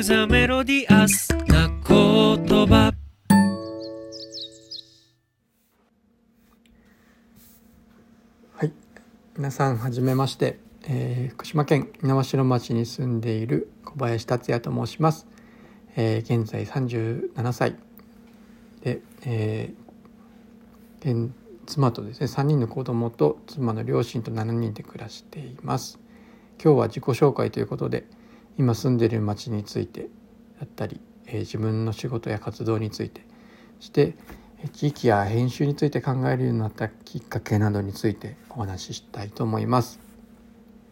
クザメロディアスな言葉はい皆さんはじめまして、えー福島県猪苗代町に住んでいる小林達也と申します、えー現在37歳。で、えー現妻とですね3人の子供と妻の両親と7人で暮らしています。今日は自己紹介ということで今住んでいる町についてだったり、えー自分の仕事や活動についてそしてえー地域や編集について考えるようになったきっかけなどについてお話ししたいと思います。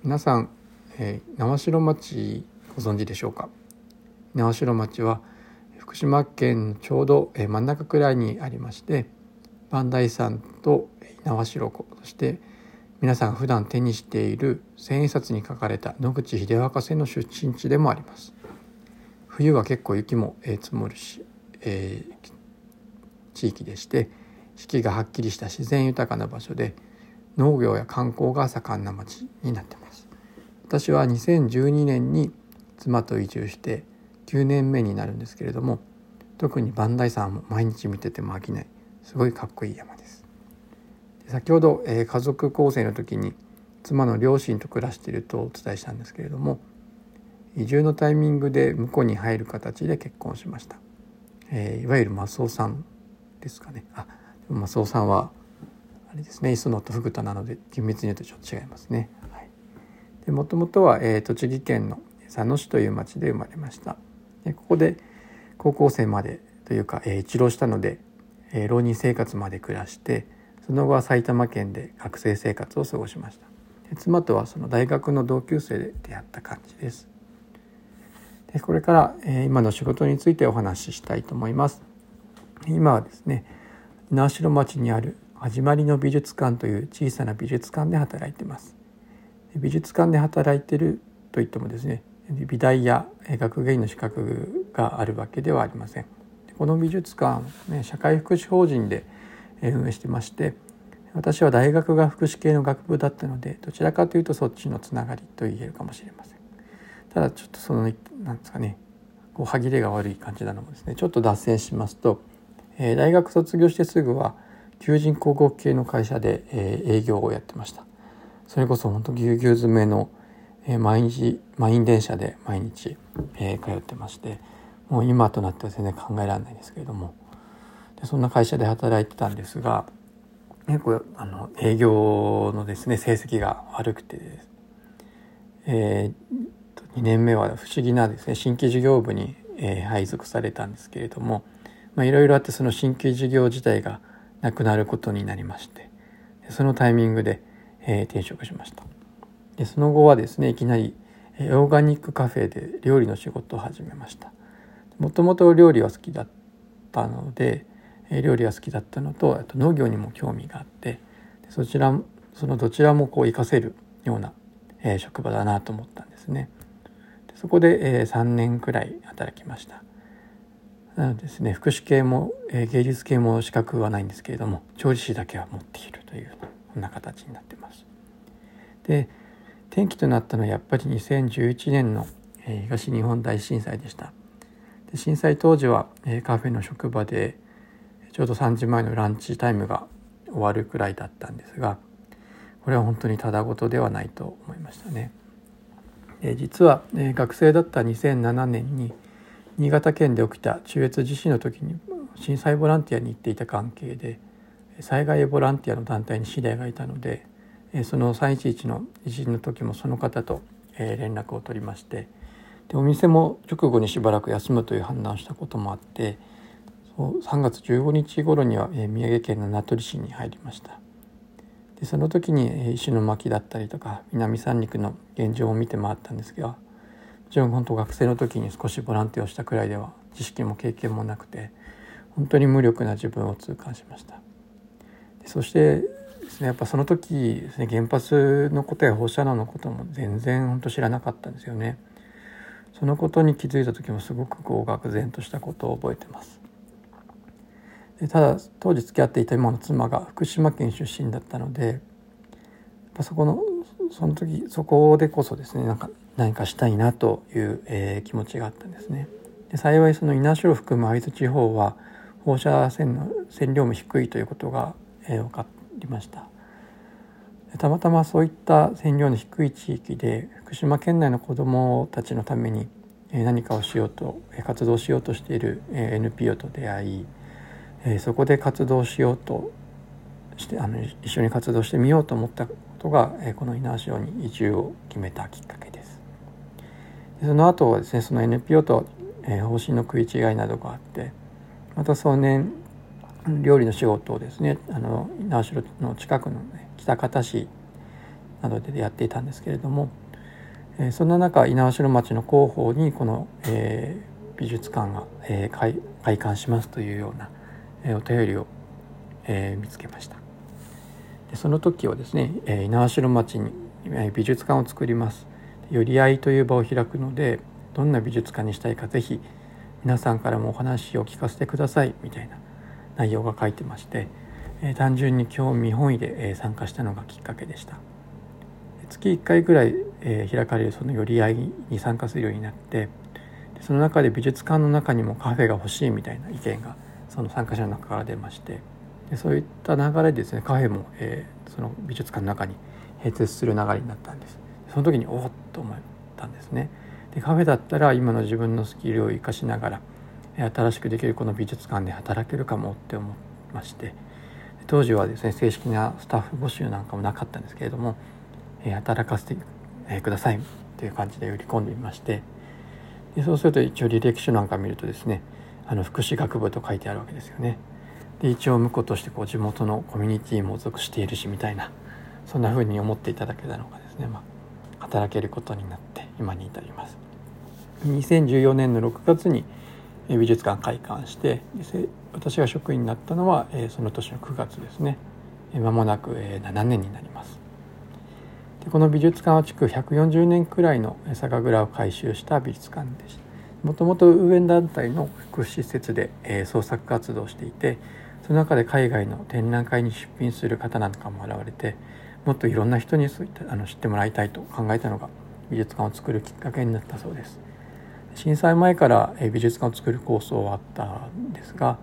皆さん、えー、苗代町ご存知でしょうか？苗代町は福島県のちょうどえー真ん中くらいにありまして磐梯山と猪苗代湖そして皆さん普段手にしている千円札に書かれた野口英世博士の出身地でもあります。冬は結構雪も積もるし、えー地域でして四季がはっきりした自然豊かな場所で農業や観光が盛んな町になってます。私は2012年に妻と移住して9年目になるんですけれども特に磐梯山も毎日見てても飽きないすごいかっこいい山です。先ほど、えー家族構成の時に妻の両親と暮らしているとお伝えしたんですけれども移住のタイミングで向こうに入る形で結婚しました、えーいわゆるマスオさんですかねあでもマスオさんはあれですね磯野とフグタなので厳密に言うとちょっと違いますね。はい、でもともとは、えー栃木県の佐野市という町で生まれました。でここで高校生までというか、えー一浪したので、えー浪人生活まで暮らしてその後は埼玉県で学生生活を過ごしました。で妻とはその大学の同級生で出会った感じです。でこれから、えー今の仕事についてお話ししたいと思います。今はですね猪苗代町にある始まりの美術館という小さな美術館で働いています美術館で働いているといってもですね美大や学芸員の資格があるわけではありませんこの美術館ね社会福祉法人で運営してまして私は大学が福祉系の学部だったのでどちらかというとそっちのつながりと言えるかもしれません。ただちょっとそのなんですかねこう歯切れが悪い感じなのもですねちょっと脱線しますとえー大学卒業してすぐは求人広告系の会社で、えー営業をやってました。それこそ本当ぎゅうぎゅう詰めの、えー毎日満員電車で毎日、えー通ってましてもう今となっては全然考えられないですけれどもでそんな会社で働いてたんですが結構あの営業のですね成績が悪くてです、え2年目は不思議なですね新規事業部に、えー配属されたんですけれどもいろいろあってその新規事業自体がなくなることになりましてそのタイミングで、えー転職しました。でその後はですねいきなり、オーガニックカフェで料理の仕事を始めました。もともと料理は好きだったので、料理は好きだったのとあと農業にも興味があってそちらそのどちらもこう活かせるような、えー職場だなと思ったんですねでそこで、えー3年くらい働きましたなのでですね福祉系も、えー芸術系も資格はないんですけれども調理師だけは持っているというこんな形になってます。で転機となったのはやっぱり2011年の、えー東日本大震災でした。で震災当時は、えーカフェの職場でちょうど3時前のランチタイムが終わるくらいだったんですがこれは本当にただごとではないと思いましたね。で実は、えー学生だった2007年に新潟県で起きた中越地震の時に震災ボランティアに行っていた関係で災害ボランティアの団体に知り合いがいたのでその311の地震の時もその方と連絡を取りましてでお店も直後にしばらく休むという判断をしたこともあって3月15日頃にはえ宮城県の名取市に入りました。でその時にえー石巻だったりとか南三陸の現状を見て回ったんですがもちろん本当学生の時に少しボランティアをしたくらいでは知識も経験もなくて本当に無力な自分を痛感しました。でそしてですねやっぱその時ですね原発のことや放射能のことも全然本当知らなかったんですよね。そのことに気づいた時もすごくこう愕然としたことを覚えてます。でただ当時付き合っていた今の妻が福島県出身だったのでやっぱそこのその時そこでこそですねなんか何かしたいなという、えー、気持ちがあったんですね。で幸いその稲城を含む会津地方は放射線の線量も低いということが、えー、分かりました。たまたまそういった線量の低い地域で福島県内の子どもたちのために何かをしようと活動しようとしている NPO と出会いえそこで活動しようとしてあの一緒に活動してみようと思ったことがえこの猪苗代に移住を決めたきっかけです。その後はですねその NPO とえ方針の食い違いなどがあってまた壮年料理の仕事をですねあの猪苗代の近くの、ね、北方市などでやっていたんですけれども、えそんな中猪苗代町の広報にこの、えー、美術館が、えー、開館しますというような、えー、お便りを、えー、見つけました。でその時はですね、えー、猪苗代町にえ美術館を作ります寄り合いという場を開くのでどんな美術館にしたいかぜひ皆さんからもお話を聞かせてくださいみたいな内容が書いてまして、えー、単純に興味本位で、えー、参加したのがきっかけでした月1回ぐらい、えー、開かれるその寄り合いに参加するようになってその中で美術館の中にもカフェが欲しいみたいな意見がその参加者の中から出ましてでそういった流れでですねカフェも、えー、その美術館の中に併設する流れになったんです。その時におおっと思ったんですね。でカフェだったら今の自分のスキルを生かしながら新しくできるこの美術館で働けるかもって思いまして当時はですね正式なスタッフ募集なんかもなかったんですけれども働かせてくださいという感じで売り込んでみましてでそうすると一応履歴書なんか見るとですねあの福祉学部と書いてあるわけですよね。で一応婿としてこう地元のコミュニティも属しているしみたいなそんな風に思っていただけたのがですね、まあ、働けることになって今に至ります。2014年の6月に美術館開館して私が職員になったのはその年の9月ですね。間もなく7年になります。でこの美術館は築140年くらいの酒蔵を改修した美術館でした。もともと運営団体の福祉施設でえ創作活動をしていてその中で海外の展覧会に出品する方なんかも現れてもっといろんな人にそういったあの知ってもらいたいと考えたのが美術館を作るきっかけになったそうです。震災前から美術館を作る構想はあったんですが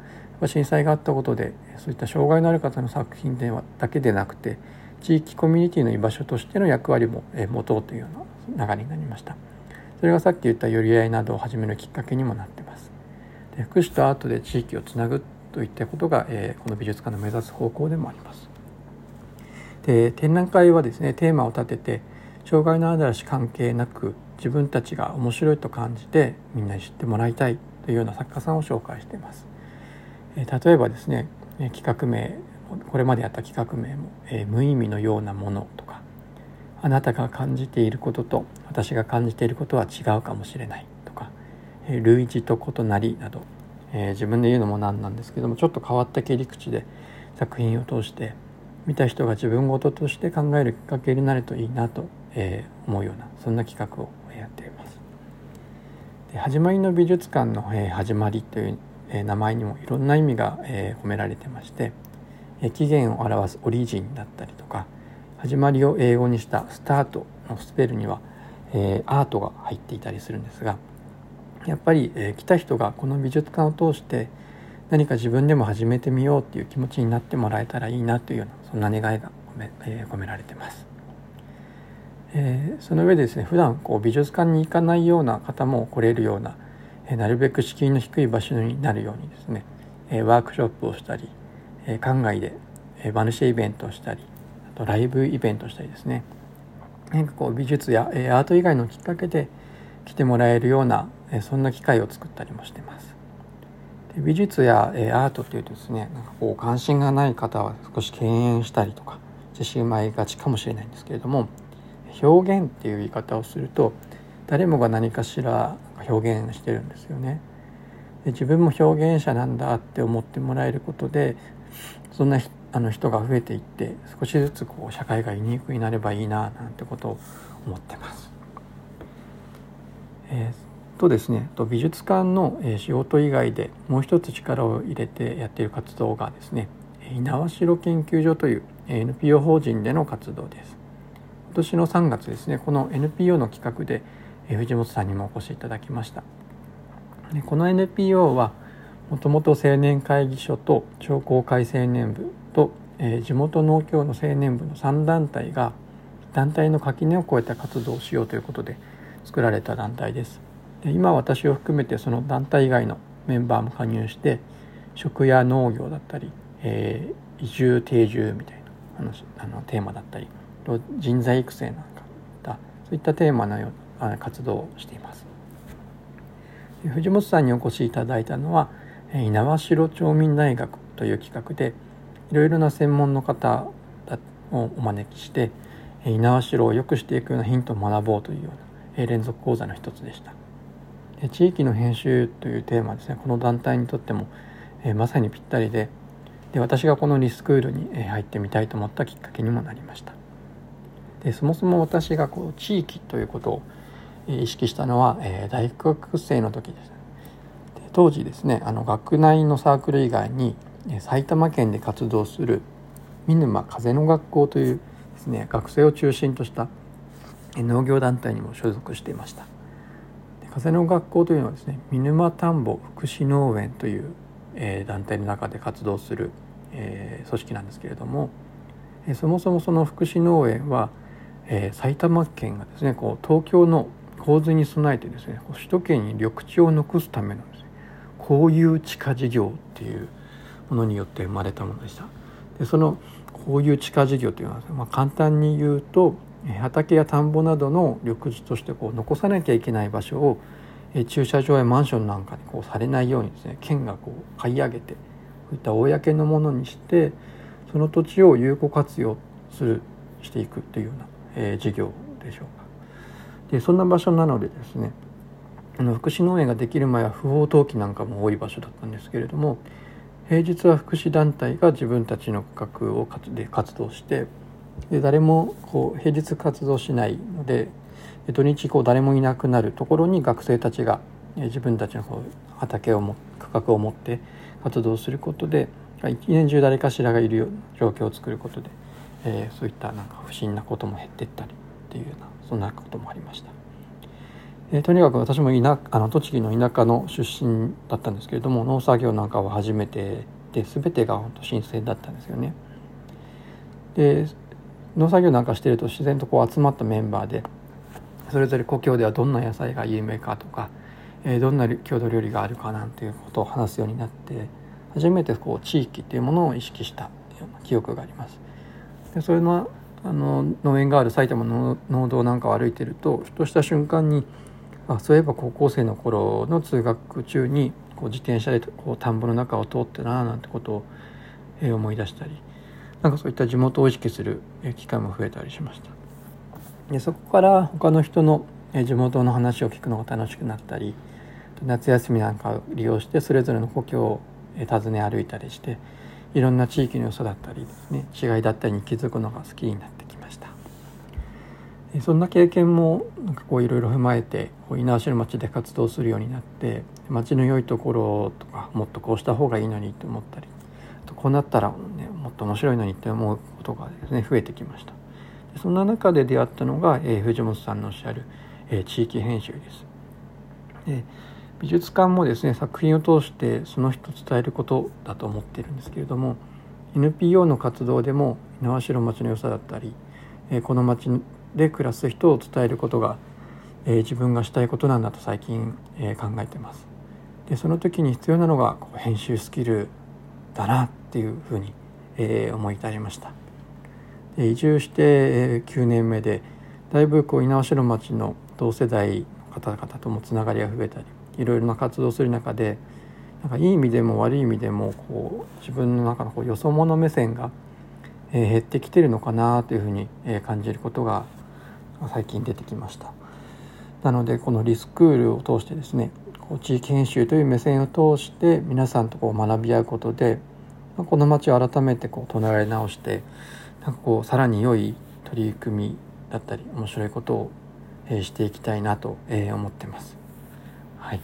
震災があったことでそういった障害のある方の作品ではだけでなくて地域コミュニティの居場所としての役割も持とうというような流れになりました。それがさっき言った寄り合いなどを始めるきっかけにもなってます。で福祉とアートで地域をつなぐといったことが、えー、この美術館の目指す方向でもあります。で展覧会はですねテーマを立てて障害のあるし関係なく自分たちが面白いと感じてみんなに知ってもらいたいというような作家さんを紹介しています。えー、例えばですね企画名これまでやった企画名も、えー、無意味のようなものとかあなたが感じていることと私が感じていることは違うかもしれない、類似と異なりなどえー、自分で言うのもなんなんですけどもちょっと変わった切り口で作品を通して見た人が自分事として考えるきっかけになるといいなと、えー、思うようなそんな企画をやっています。で始まりの美術館の、えー、始まりという、えー、名前にもいろんな意味が、えー、込められてまして、えー、起源を表すオリジンだったりとか始まりを英語にしたスタートのスペルには、えー、アートが入っていたりするんですがやっぱり、えー、来た人がこの美術館を通して何か自分でも始めてみようっていう気持ちになってもらえたらいいなというようなそんな願いが込め,、えー、込められてます。えー、その上でですね普段こう美術館に行かないような方も来れるような、えー、なるべく敷居の低い場所になるようにですね、えー、ワークショップをしたり、えー、館外で、えー、バヌシェイベントをしたりあとライブイベントをしたりですね何かこう美術や、えー、アート以外のきっかけで来てもらえるようなそんな機会を作ったりもしてますで美術やアートというとですねなんかこう関心がない方は少し敬遠したりとかしてしまいがちかもしれないんですけれども表現っていう言い方をすると誰もが何かしら表現してるんですよねで自分も表現者なんだって思ってもらえることでそんなあの人が増えていって少しずつこう社会がユニークになればいいななんてことを思ってます。えー、とですね。美術館の仕事以外でもう一つ力を入れてやっている活動がですね猪苗代研究所という NPO 法人での活動です。今年の3月ですねこの NPO の企画で、藤本さんにもお越しいただきました。この NPO はもともと青年会議所と商工会青年部と、地元農協の青年部の3団体が団体の垣根を越えた活動をしようということで作られた団体です。今私を含めてその団体以外のメンバーも加入して食や農業だったり、えー、移住定住みたいなあのテーマだったり人材育成なんかそういったテーマのような活動をしています。藤本さんにお越しいただいたのは猪苗代町民大学という企画でいろいろな専門の方をお招きして猪苗代を良くしていくようなヒントを学ぼうというような連続講座の一つでした。地域の編集というテーマですね。この団体にとってもまさにぴったりでで私がこのリスクールに入ってみたいと思ったきっかけにもなりました。でそもそも私がこう地域ということを意識したのは大学生の時です。で当時ですねあの学内のサークル以外に埼玉県で活動する見沼風の学校というですね学生を中心とした農業団体にも所属していました。風の学校というのはですね見沼田んぼ福祉農園という、えー、団体の中で活動する、えー、組織なんですけれども、えー、そもそもその福祉農園は、えー、埼玉県がですねこう東京の洪水に備えてですね首都圏に緑地を残すためのこういう地下事業っていうものによって生まれたものでした。でそのこういう地下事業というのは、まあ、簡単に言うと畑や田んぼなどの緑地としてこう残さなきゃいけない場所を駐車場やマンションなんかにこうされないようにですね県がこう買い上げてこういった公のものにしてその土地を有効活用するしていくというような、えー、事業でしょうか。でそんな場所なのでですねあの福祉農園ができる前は不法投棄なんかも多い場所だったんですけれども平日は福祉団体が自分たちの区画をで活動してで誰もこう平日活動しないので土日こう誰もいなくなるところに学生たちが自分たちのこう畑をも区画を持って活動することで一年中誰かしらがいる状況を作ることで、えー、そういったなんか不審なことも減っていったりっていうようなそんなこともありました。えー、とにかく私も田あの栃木の田舎の出身だったんですけれども農作業なんかは初めてで全てが本当新鮮だったんですよね。で農作業なんかしてると自然とこう集まったメンバーでそれぞれ故郷ではどんな野菜が有名かとか、えー、どんな郷土料理があるかなんていうことを話すようになって初めてこう地域っていうものを意識したような記憶があります。でそれのあの農園がある埼玉の農道なんかを歩いてるとふとした瞬間にあそういえば高校生の頃の通学中にこう自転車でこう田んぼの中を通ってななんてことを、思い出したりなんかそういった地元を意識する機会も増えたりしました。でそこから他の人の地元の話を聞くのが楽しくなったり夏休みなんかを利用してそれぞれの故郷を訪ね歩いたりしていろんな地域の良さだったりですね違いだったりに気づくのが好きになってきました。そんな経験もなんかこういろいろ踏まえて猪苗代町で活動するようになって町の良いところとかもっとこうした方がいいのにと思ったりこうなったら、ね、もっと面白いのにって思うことがですね増えてきました。そんな中で出会ったのが、えー、藤本さんのおっしゃる、えー、地域編集です。で美術館もですね作品を通してその人を伝えることだと思っているんですけれども NPO の活動でも猪苗代町の良さだったり、えー、この町で暮らす人を伝えることが、えー、自分がしたいことなんだと最近、えー、考えてます。でその時に必要なのがこう編集スキルだなっていうふうに、えー、思い至りました。で移住して、え、9年目でだいぶこう猪苗代町の同世代の方々ともつながりが増えたりいろいろな活動する中でなんかいい意味でも悪い意味でもこう自分の中のこうよそ者目線が、えー、減ってきてるのかなというふうに、えー、感じることが最近出てきました。なのでこのリスクールを通してですねこう地域研修という目線を通して皆さんとこう学び合うことでこの町を改めてこう唱え直してなんかこうさらに良い取り組みだったり面白いことを、えー、していきたいなと、えー、思ってます。はい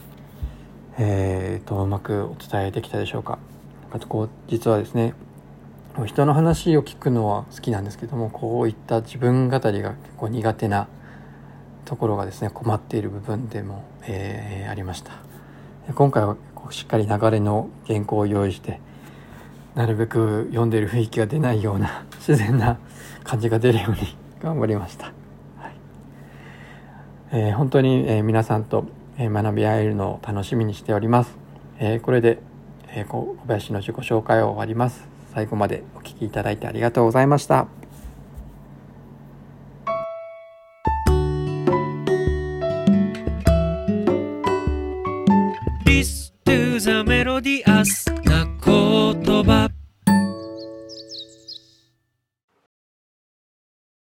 えーと、うまくお伝えできたでしょうか。あとこう実はですね人の話を聞くのは好きなんですけどもこういった自分語りが結構苦手なところがですね困っている部分でも、えー、ありました。今回はしっかり流れの原稿を用意してなるべく読んでいる雰囲気が出ないような 自然な感じが出るように 頑張りました、はい。えー、本当に、えー、皆さんと学び合えるのを楽しみにしております、えー、これで、え小林の自己紹介を終わります。最後までお聴きいただいてありがとうございました。